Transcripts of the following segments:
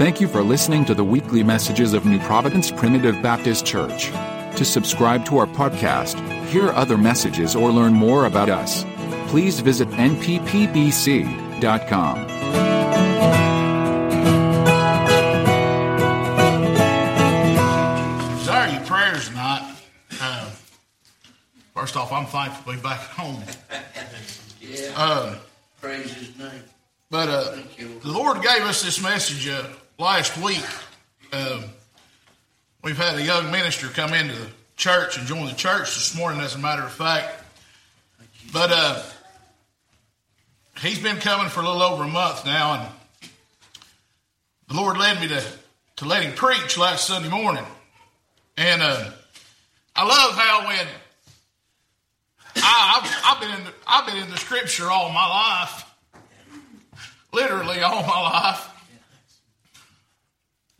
Thank you for listening to the weekly messages of New Providence Primitive Baptist Church. To subscribe to our podcast, hear other messages, or learn more about us, please visit nppbc.com. Desire your prayers tonight. Uh, first off, I'm thankful to be back home. Yeah. Uh, Praise his name. but uh, Thank you. the Lord gave us this message uh, last week. Um, we've had a young minister come into the church and join the church this morning, as a matter of fact. But uh, he's been coming for a little over a month now, and the Lord led me to, to let him preach last Sunday morning. And uh, I love how when I, I've, I've been in the, I've been in the Scripture all my life, literally all my life.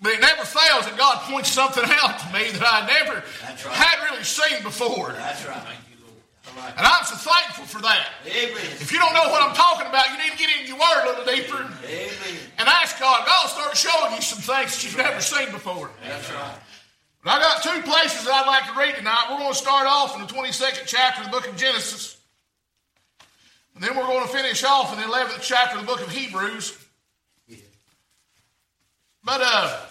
But it never fails that God points something out to me that I never right. had really seen before. That's right. Right. And I'm so thankful for that. Amen. If you don't know what I'm talking about, you need to get in your word a little deeper Amen. and ask God. God will start showing you some things that you've never seen before. That's right. But I got two places that I'd like to read tonight. We're going to start off in the 22nd chapter of the book of Genesis. And then we're going to finish off in the 11th chapter of the book of Hebrews. But uh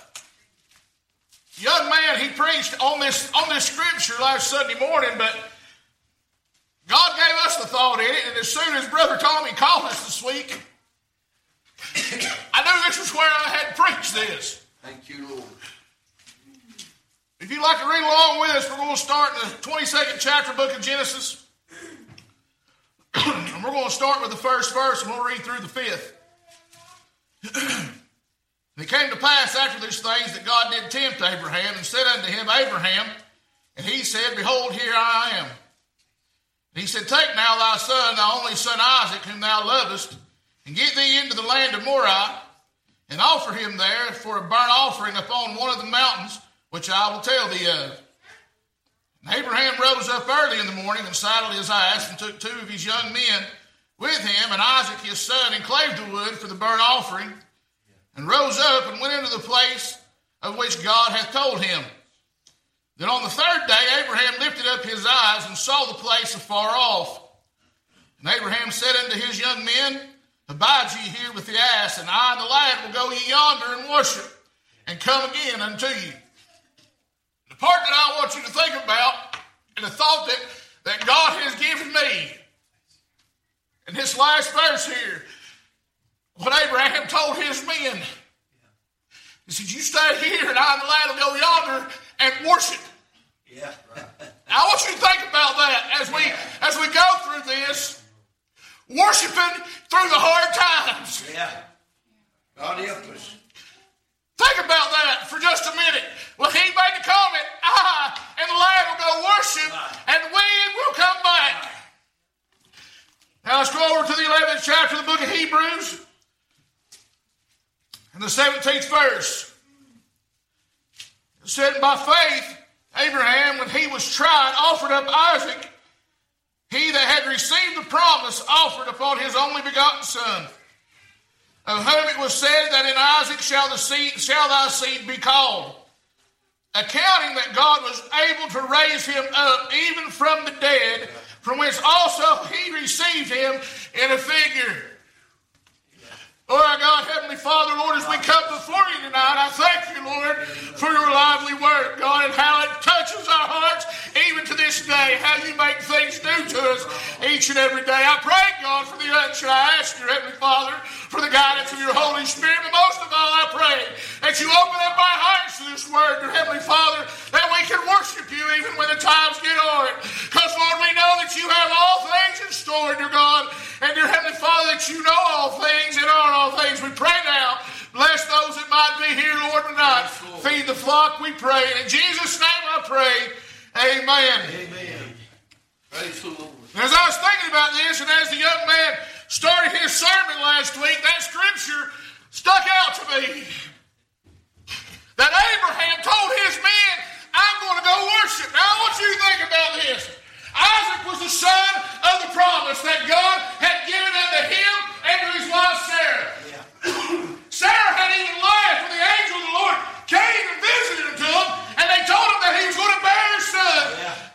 young man, he preached on this on this scripture last Sunday morning, but God gave us the thought in it, and as soon as Brother Tommy called us this week, I knew this was where I had preached this. Thank you, Lord. If you'd like to read along with us, we're going to start in the 22nd chapter, book of Genesis. and we're going to start with the first verse, and we'll read through the fifth. and it came to pass after these things that God did tempt Abraham, and said unto him, Abraham, and he said, Behold, here I am. And he said, Take now thy son, thy only son Isaac, whom thou lovest, and get thee into the land of Moriah, and offer him there for a burnt offering upon one of the mountains, which I will tell thee of. And Abraham rose up early in the morning and saddled his ass and took two of his young men with him and Isaac his son and clave the wood for the burnt offering and rose up and went into the place of which God hath told him. Then on the third day Abraham lifted up his eyes and saw the place afar off. And Abraham said unto his young men, Abide ye here with the ass, and I and the lad will go ye yonder and worship, and come again unto you. The part that I want you to think about, and the thought that, that God has given me, in this last verse here, what Abraham told his men. He said, You stay here, and I and the lad will go yonder and worship. Yeah. Right. I want you to think about that as we as we go through this, worshiping through the hard times. Yeah. God help us. Think about that for just a minute. Well, he made the comment, I and the lad will go worship, and we will come back. Now let's go over to the 11th chapter of the book of Hebrews, and the 17th verse. It said, By faith, Abraham, when he was tried, offered up Isaac. He that had received the promise offered upon his only begotten son of whom it was said that in Isaac shall the seed shall thy seed be called, accounting that God was able to raise him up even from the dead, from whence also he received him in a figure. Lord our God, Heavenly Father, Lord, as we come before you tonight, I thank you, Lord, for your lively word, God, and how it touches our hearts even to this day, how you make things new to us each and every day. I pray, God, for the unction. I ask you, Heavenly Father, for the guidance of your Holy Spirit, but most of all, I pray that you open up our hearts to this word, dear Heavenly Father, that we can worship you even when the times get hard. Because, Lord, we know that you have all things in store, dear God, and dear Heavenly Father, that you know all things and are all things. We pray now. Bless those that might be here, Lord, tonight. Flock, we pray. In Jesus' name I pray. Amen. Amen. Praise the Lord. And as I was thinking about this, and as the young man started his sermon last week, that scripture stuck out to me. That Abraham told his men, I'm going to go worship. Now I want you to think about this. Isaac was the son of the promise that God had given unto him and to his wife Sarah. Yeah. Sarah had even laughed when the angel of the Lord came and visited them to them, and they told him that he was going to bear a son. Yeah.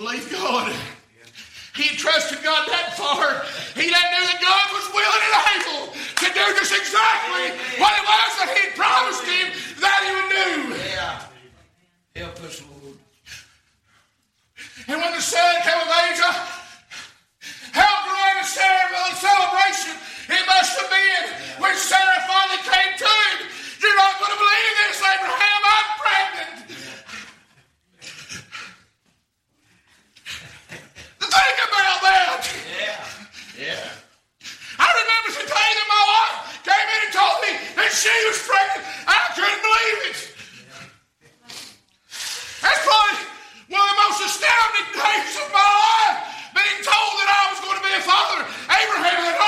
believed God. He had trusted God that far. He that knew that God was willing and able to do just exactly what it was that He had promised Him that He would do. Yeah. Help us, Lord. And when the son came of age, uh, how great a celebration it must have been when Sarah finally came to him. You're not going to believe this, Abraham. I'm pregnant. and she was pregnant. I couldn't believe it. That's probably one of the most astounding days of my life, being told that I was going to be a father. Abraham had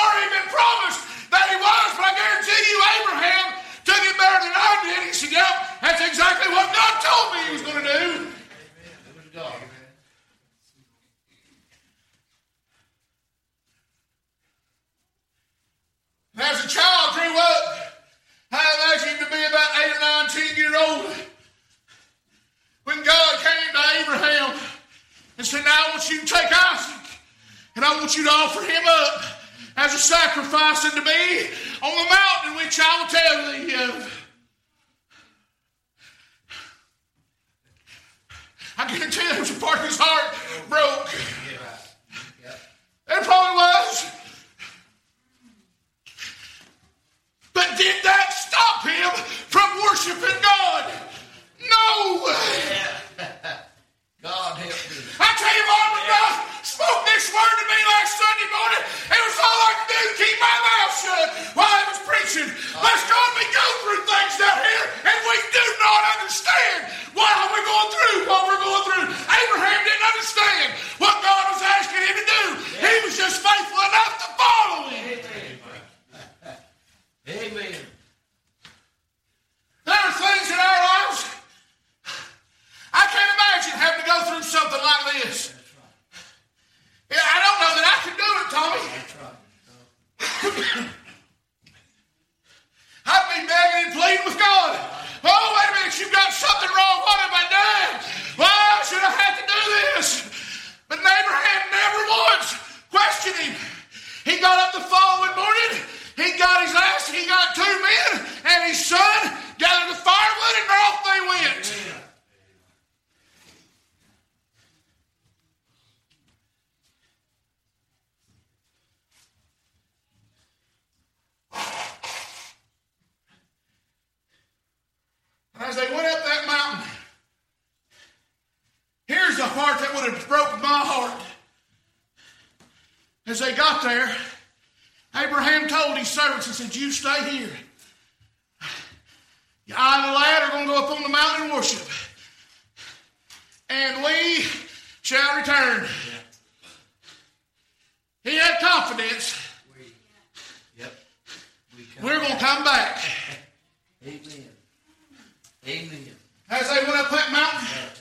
on the mountain which I will tell thee of. there, Abraham told his servants and said, You stay here. I and the lad are going to go up on the mountain and worship. And we shall return. He had confidence. We, yep. we are going to come back. Amen. Amen. As they went up that mountain.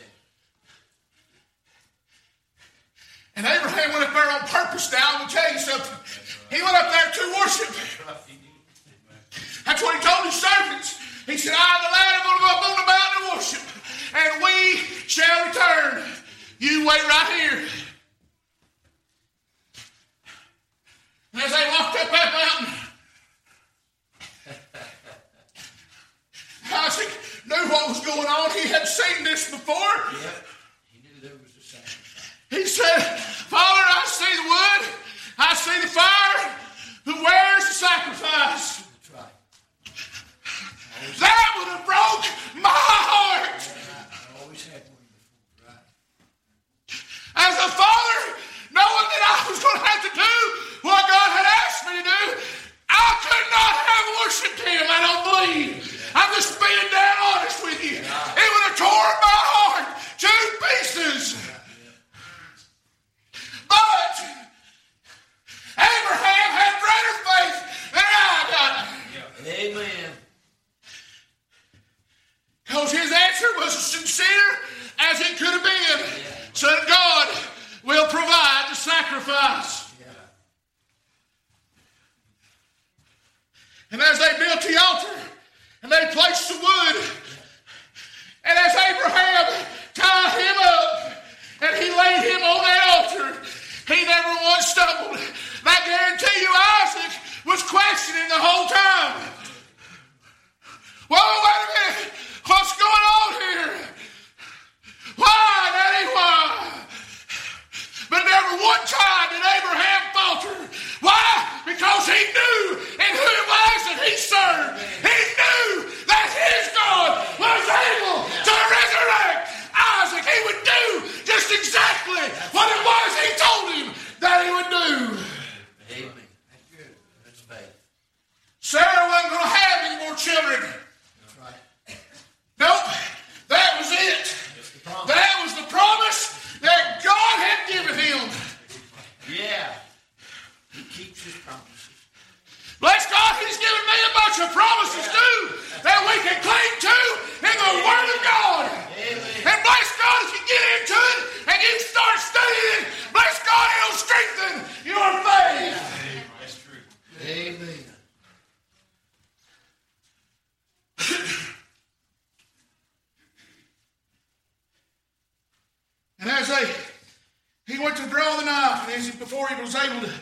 Was able to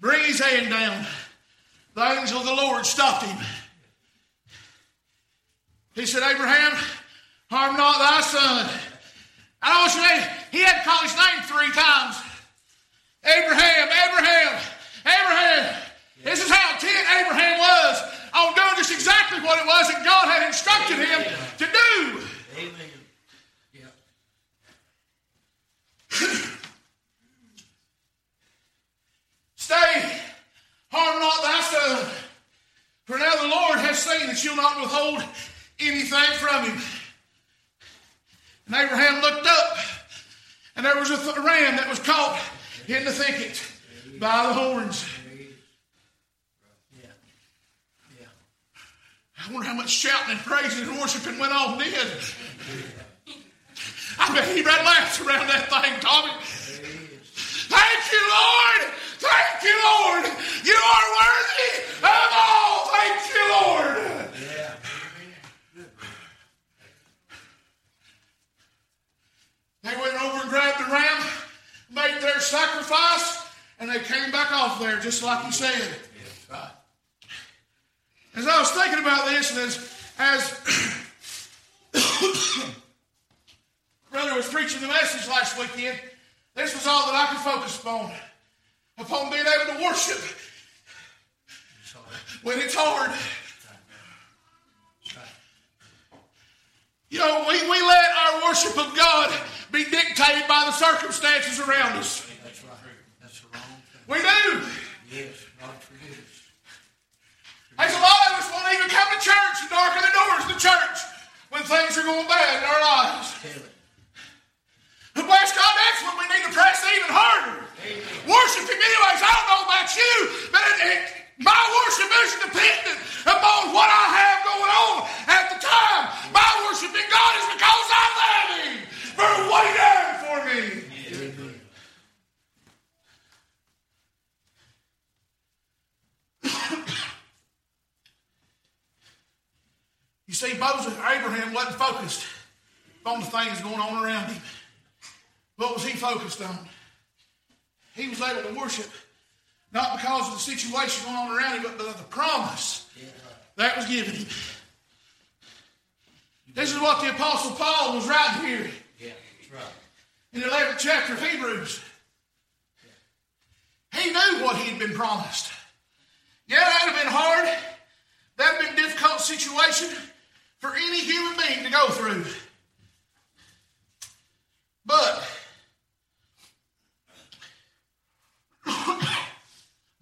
bring his hand down, the angel of the Lord stopped him. He said, Abraham, harm not thy son. I want you to he had to call his name three times. Abraham, Abraham, Abraham. This is how intent Abraham was on doing just exactly what it was that God had instructed him to do. Amen. Stay, harm not thy son. For now the Lord has seen that you'll not withhold anything from him. And Abraham looked up, and there was a th- ram that was caught in the thicket by the horns. I wonder how much shouting and praising and worshiping went on then. I bet he ran laps around that thing, Tommy. Thank you, Lord. Thank you, Lord. You are worthy of all. Thank you, Lord. They went over and grabbed the ram, made their sacrifice, and they came back off there just like he said. As I was thinking about this, and as, as Brother was preaching the message last weekend, this was all that I could focus upon. Upon being able to worship when it's hard. You know, we, we let our worship of God be dictated by the circumstances around us. That's right. That's the wrong thing. We do. Yes. God forgive us. There's a lot of us won't even come to church and darken the doors of the church when things are going bad in our lives. Bless God, that's when we need to press even harder. Worship Him anyways. I don't know about you, but it, it, my worship isn't dependent upon what I have going on at the time. My worshiping God is because I love Him for what He done for me. Amen. You see, Moses, Abraham wasn't focused on the things going on around him. What was he focused on? He was able to worship not because of the situation going on around him, but of the promise that was given him. This is what the Apostle Paul was writing here Yeah. That's right. in the 11th chapter of Hebrews. He knew what he had been promised. Yeah, that would have been hard. That would have been a difficult situation for any human being to go through. But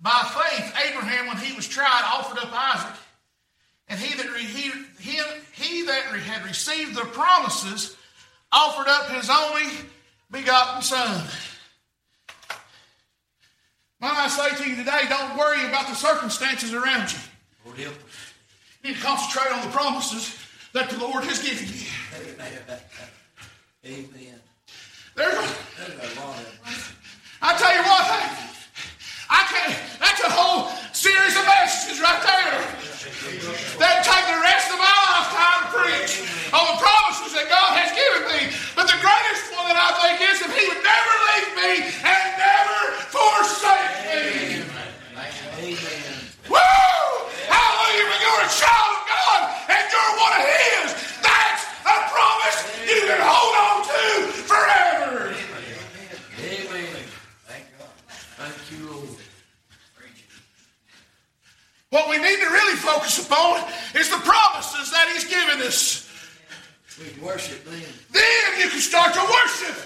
by faith, Abraham, when he was tried, offered up Isaac. And he that, he, him, he that had received the promises offered up his only begotten son. Might I say to you today, don't worry about the circumstances around you. Lord help us. You need to concentrate on the promises that the Lord has given you. Amen. There's a, There's a lot of I tell you what, that's a whole series of messages right there. That'd take the rest of my lifetime to preach on the promises that God has given me. But the greatest one that I think is that He would never leave me and never forsake me. Amen. Woo! Hallelujah! When you're a child of God and you're one of His, that's a promise you can hold on to forever. Amen. Amen. Thank God. Thank you, Lord need to really focus upon is the promises that He's given us. We worship them. Then you can start to worship.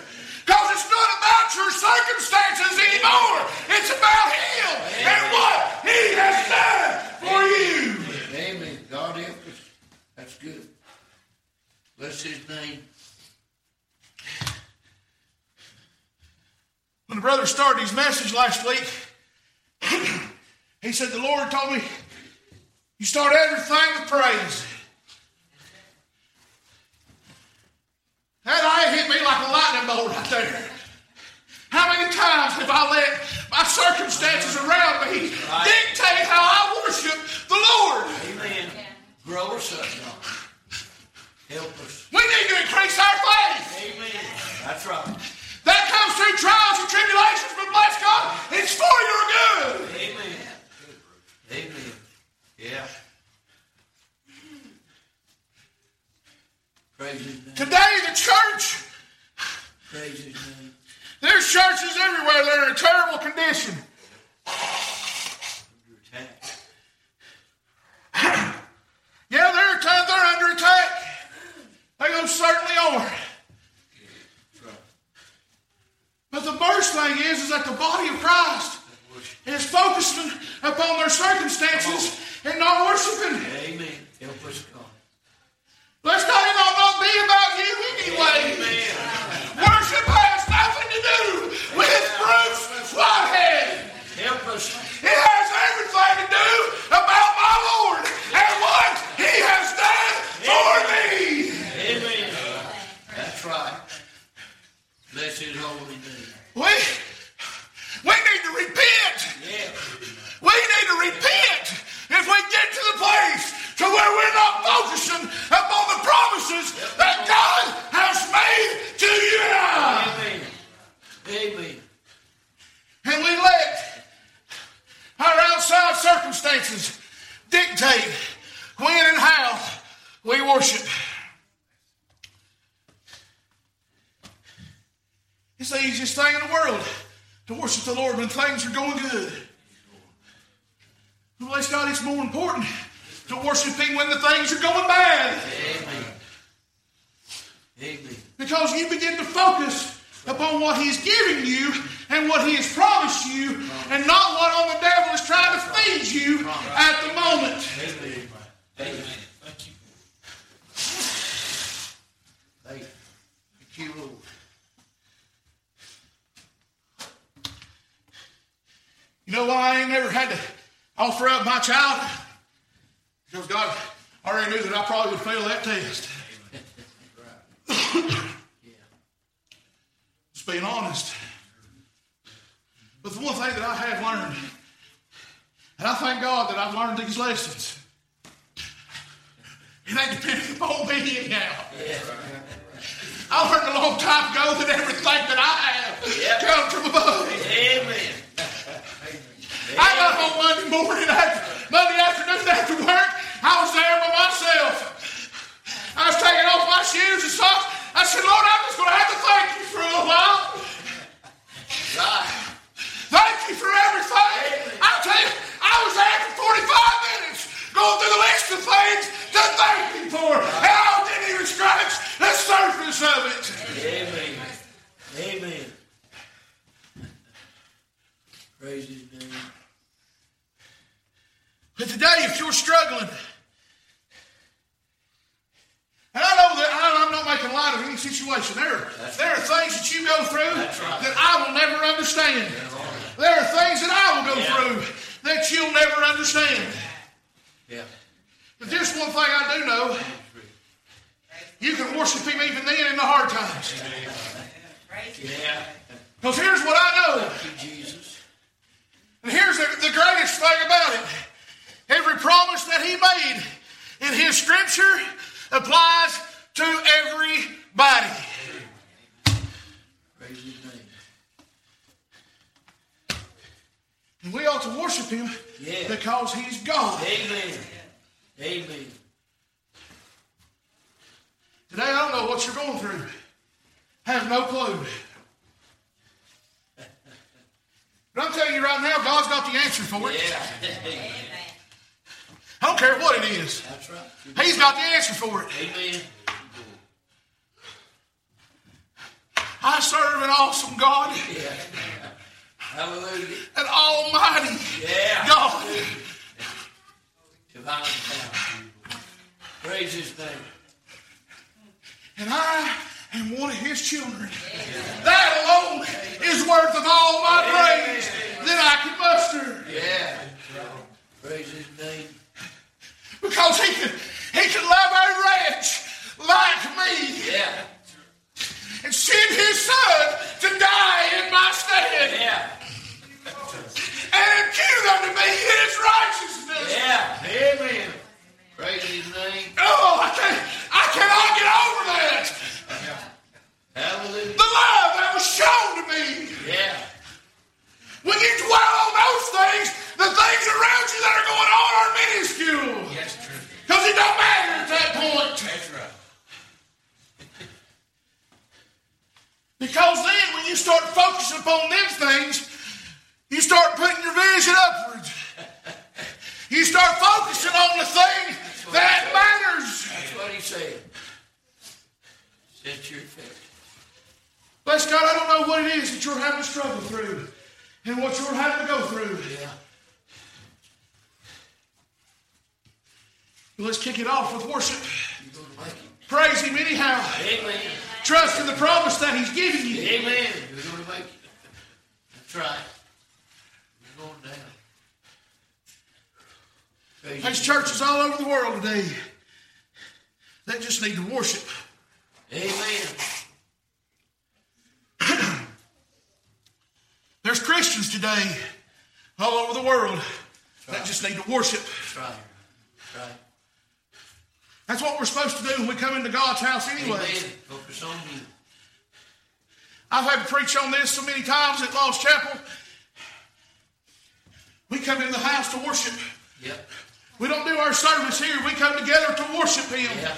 Because it's not about your circumstances anymore. It's about Him and what He has done for you. Amen. God help us. That's good. Bless his name. When the brother started his message last week, he said, The Lord told me, you start everything with praise. That eye hit me like a lightning bolt right there. How many times have I let my circumstances around me dictate how I worship the Lord? Amen. Grow us up, God. Help us. We need to increase our faith. Amen. That's right. That comes through trials and tribulations, but bless God, it's for your good. Amen. Amen. Yeah. Praise his name. Today, the church, Praise his name. there's churches everywhere that are in a terrible condition. Under attack. Yeah, they're, atta- they're under attack. They most certainly are. That's right. But the worst thing is, is that the body of Christ is focusing upon their circumstances and not worshiping. Amen. Help us, God. Let's not, it ought not be about you anyway. Worship has nothing to do with Bruce Whitehead. Help us. It has everything to do about my Lord and what He has done for me. Amen. That's right. Bless his holy name. We, we need to repent. Yeah. We need to repent if we get to the place to where we're not focusing upon the promises that God has made to you and I. Amen. Amen. And we let our outside circumstances dictate when and how we worship. It's the easiest thing in the world to worship the Lord when things are going good. But bless God, it's more important to worship Him when the things are going bad. Amen. Amen. Because you begin to focus upon what He's giving you and what He has promised you, and not what all the devil is trying to feed you at the moment. Amen. Thank you. Thank you, Lord. You know why I ain't never had to offer up my child? Because God already knew that I probably would fail that test. Just being honest. But the one thing that I have learned, and I thank God that I've learned these lessons, it ain't dependent upon me anyhow. I learned a long time ago that everything that I have comes from above. Amen. I home Monday morning, after, Monday afternoon after work. I was there by myself. I was taking off my shoes and socks. I said, Lord, I'm just going to have to thank you for a little while. Thank you for everything. I'll tell you, I was there for 45 minutes going through the list of things to thank you for. And I didn't even scratch the surface of it. Amen. Amen. Praise his name. But today, if you're struggling, and I know that I- I'm not making light of any situation. There, there are things that you go through that I will never understand. There are things that I will go Yeah. through that you'll never understand. Yeah. But there's one thing I do know. You can worship Him even then in the hard times. Yeah. Because here's what I know. You, Jesus. And here's the, the greatest thing about it. Every promise that he made in his scripture applies to everybody. And we ought to worship him Yeah. because he's God. Amen. Amen. Today, I don't know what you're going through. I have no clue. But I'm telling you you right now, God's got the answer for it. Yeah. I don't care what it is. That's right. He's got the answer for it. Amen. I serve an awesome God, Yeah. Hallelujah. an almighty Yeah. God. Divine power. Praise his name. And I am one of his children. That alone is worth of all my praise that I can muster. Yeah. Praise his name. Because he can, he can love a wretch like me Yeah. and send his son to die in my stead Yeah. and impute unto me his righteousness. Yeah. Amen. Praise his name. Oh, I can't, I cannot get over that. Hallelujah. The love that was shown to me. Yeah. When you dwell on those things, the things around you that are going on are minuscule. That's true. Because it don't matter at that point. That's right. Because then when you start focusing upon them things, you start putting your vision upwards. You start focusing on the thing that matters. That's what he said. Set your face. Bless God, I don't know what it is that you're having to struggle through and what you're having to go through. Yeah. But let's kick it off with worship. You're going to make it. Praise Him anyhow. Amen. Trust in the promise that He's giving you. Amen. You're going to make it. That's right. You're going down. There's churches all over the world today that just need to worship. Amen. There's Christians today all over the world that just need to worship. That's right. That's right. That's what we're supposed to do when we come into God's house anyway. Focus on you. I've had to preach on this so many times at Lost Chapel. We come into the house to worship. Yep. We don't do our service here. We come together to worship Him. Yeah.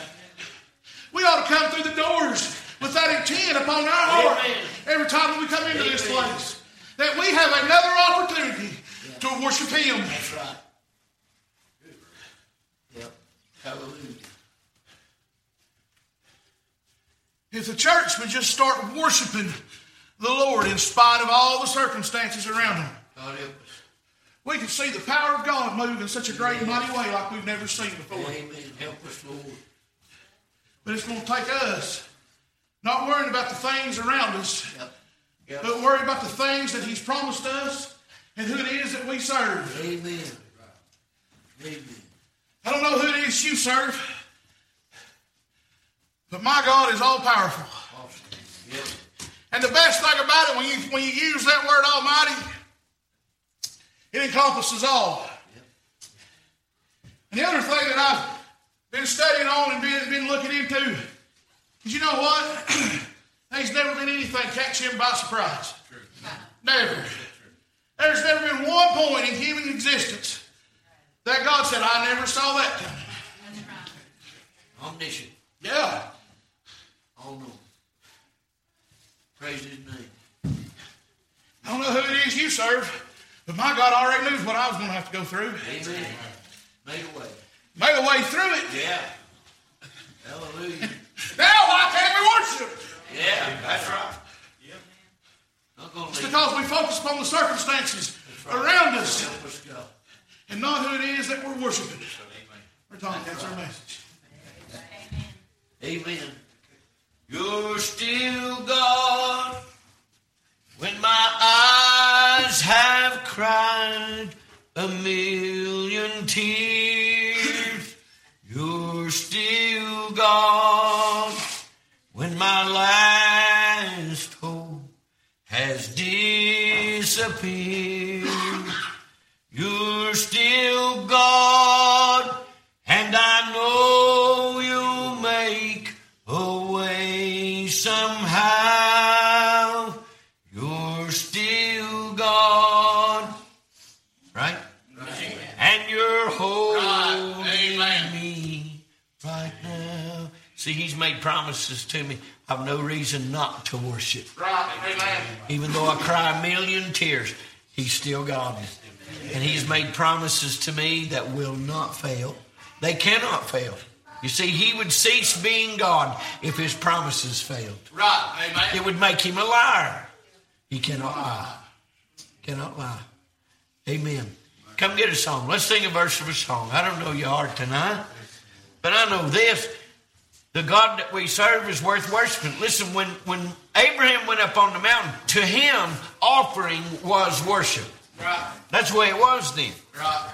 We ought to come through the doors with that intent upon our heart Amen. every time that we come into this place. That we have another opportunity to worship Him. That's right. Yep. Hallelujah. If the church would just start worshiping the Lord in spite of all the circumstances around them, God help us. we could see the power of God move in such a great and mighty way like we've never seen before. Amen. Help us, Lord. But it's going to take us not worrying about the things around us, Yep. Yep. but worry about the things that He's promised us and who it is that we serve. Amen. Amen. I don't know who it is you serve, but my God is all powerful. And the best thing about it, when you when you use that word Almighty, it encompasses all. And the other thing that I've been studying on and been, been looking into is, you know what? There's never been anything catch him by surprise. Never. There's never been one point in human existence that God said, "I never saw that coming." Omniscient. Yeah. All knowing. Praise his name. I don't know who it is you serve, but my God already knew what I was going to have to go through. Amen. Made a way. Made a way through it. Yeah. Hallelujah. Now why can't we worship? Yeah, that's right. Gonna It's because we focus upon the circumstances around us Help us, God. and not who it is that we're worshiping. We're talking, that's our message. Amen. Amen. You're still God when my eyes have cried a million tears. You're still God when my last hope has disappeared. Promises to me. I've no reason not to worship Right, amen. even though I cry a million tears. He's still God. And He's made promises to me that will not fail. They cannot fail. You see, He would cease being God if His promises failed. Right. Amen. It would make Him a liar. He cannot lie. Cannot lie. Amen. Come get a song. Let's sing a verse of a song. I don't know your heart tonight, but I know this. The God that we serve is worth worshiping. Listen, when, when Abraham went up on the mountain, to him, offering was worship. Right. That's the way it was then. Right.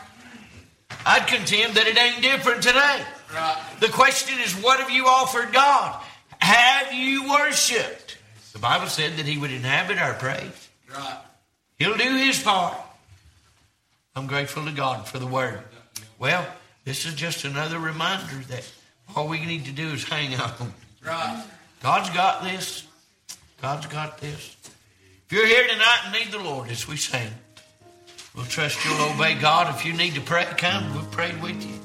I'd contend that it ain't different today. Right. The question is, what have you offered God? Have you worshiped? The Bible said that He would inhabit our praise. Right. He'll do His part. I'm grateful to God for the Word. Well, this is just another reminder that all we need to do is hang on. Right. God's got this. God's got this. If you're here tonight and need the Lord as we sing, we'll trust you'll obey God. If you need to pray, come. We'll pray with you.